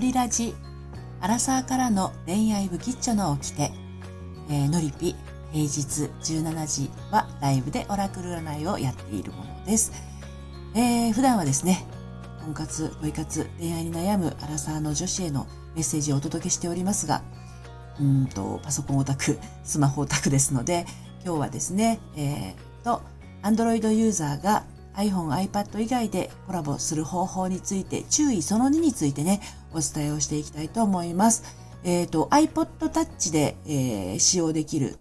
リラジアラサーからの恋愛不吉祥の掟、えー、のりぴ平日17時はライブでオラクル占いをやっているものです。えー、普段はですね、婚活、恋活、恋愛に悩むアラサーの女子へのメッセージをお届けしておりますが、うんと、パソコンオタク、スマホオタクですので、今日はですね、えー、と、Android ユーザーが iPhone、iPad 以外でコラボする方法について、注意その2についてね、お伝えをしていきたいと思います。えっ、ー、と、iPod Touch で、えー、使用できる、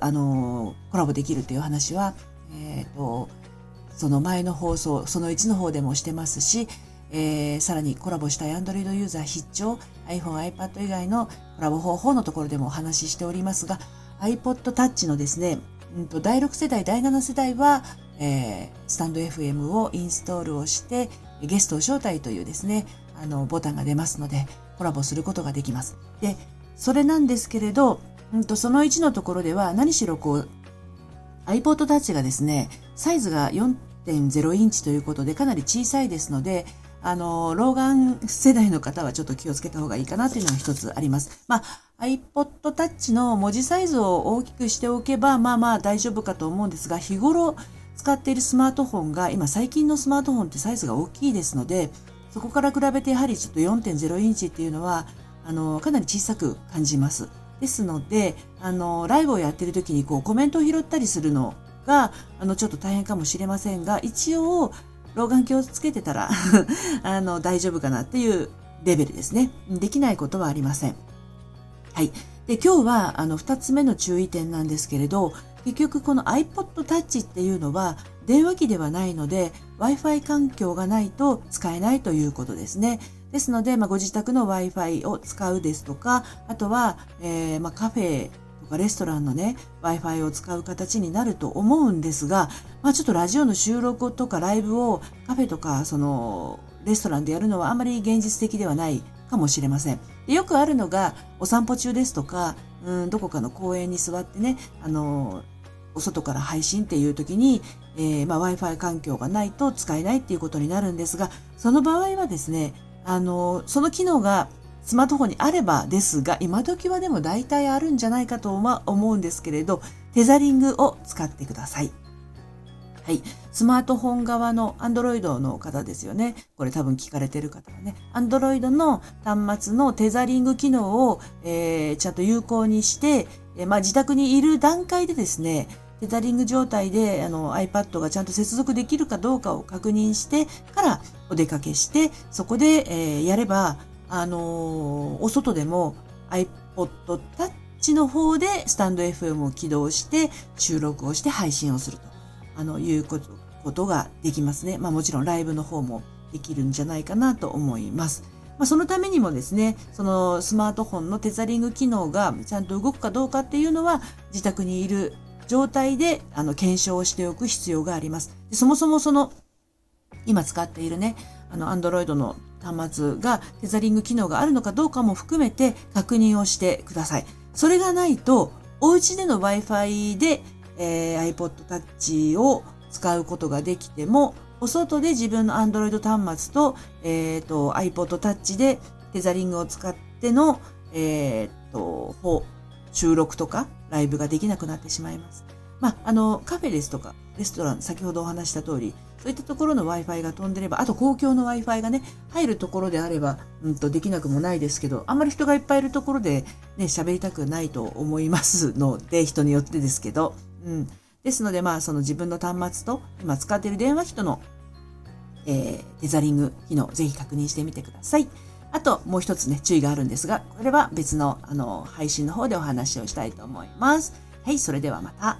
あのー、コラボできるという話は、えっ、と、その前の放送、その1の方でもしてますし、えー、さらにコラボしたい Android ユーザー必聴 iPhone、iPad 以外のコラボ方法のところでもお話ししておりますが iPod Touch のですね、うんと、第6世代、第7世代は、えー、スタンド FM をインストールをしてゲストを招待というですね、あの、ボタンが出ますのでコラボすることができます。で、それなんですけれど、うんと、その1のところでは何しろこう iPod Touch がですね、サイズが4.0インチということでかなり小さいですので、あの、老眼世代の方はちょっと気をつけた方がいいかなというのが一つあります。まあ、iPod Touch の文字サイズを大きくしておけば、まあまあ大丈夫かと思うんですが、日頃使っているスマートフォンが、今最近のスマートフォンってサイズが大きいですので、そこから比べてやはりちょっと4.0インチっていうのは、あの、かなり小さく感じます。ですので、あの、ライブをやってる時にこうコメントを拾ったりするのが、あの、ちょっと大変かもしれませんが、一応、老眼鏡をつけてたら あの、大丈夫かなっていうレベルですね。できないことはありません。はい。で、今日は、あの、二つ目の注意点なんですけれど、結局この iPod Touch っていうのは、電話機ではないので、Wi-Fi 環境がないと使えないということですね。ですので、まあ、ご自宅の Wi-Fi を使うですとか、あとは、えー、まあ、カフェとかレストランのね Wi-Fi を使う形になると思うんですが、まあ、ちょっとラジオの収録とかライブをカフェとかそのレストランでやるのはあまり現実的ではないかもしれません。でよくあるのがお散歩中ですとかうんどこかの公園に座ってねあのお外から配信っていう時に、えー、まあ、Wi-Fi 環境がないと使えないっていうことになるんですがその場合はですねあのその機能がスマートフォンにあればですが、今時はでも大体あるんじゃないかと思うんですけれど、テザリングを使ってください。はい。スマートフォン側の Android の方ですよね。これ多分聞かれてる方はね。Android の端末のテザリング機能を、えー、ちゃんと有効にして、えー、まあ、自宅にいる段階でですね、テザリング状態であの iPad がちゃんと接続できるかどうかを確認してからお出かけして、そこで、えー、やれば、あのー、お外でも iPod Touch の方でスタンド FM を起動して収録をして配信をすると、あの、いうことができますね。まあもちろんライブの方もできるんじゃないかなと思います。まあ、そのためにもですね、そのスマートフォンのテザリング機能がちゃんと動くかどうかっていうのは自宅にいる状態であの検証をしておく必要があります。でそもそもその今使っているね、あの、Android の端末がテザリング機能があるのかどうかも含めて確認をしてください。それがないと、お家での Wi-Fi で、えー、iPod Touch を使うことができても、お外で自分の Android 端末と、えっ、ー、と、iPod Touch でテザリングを使っての、えっ、ー、と、収録とかライブができなくなってしまいます。まあ、あの、カフェですとか、レストラン、先ほどお話した通り、そういったところの Wi-Fi が飛んでれば、あと公共の Wi-Fi がね、入るところであれば、うんとできなくもないですけど、あんまり人がいっぱいいるところでね、喋りたくないと思いますので、人によってですけど、うん。ですので、まあ、その自分の端末と、今使っている電話機との、えー、テザリング機能、ぜひ確認してみてください。あと、もう一つね、注意があるんですが、これは別の、あの、配信の方でお話をしたいと思います。はい、それではまた。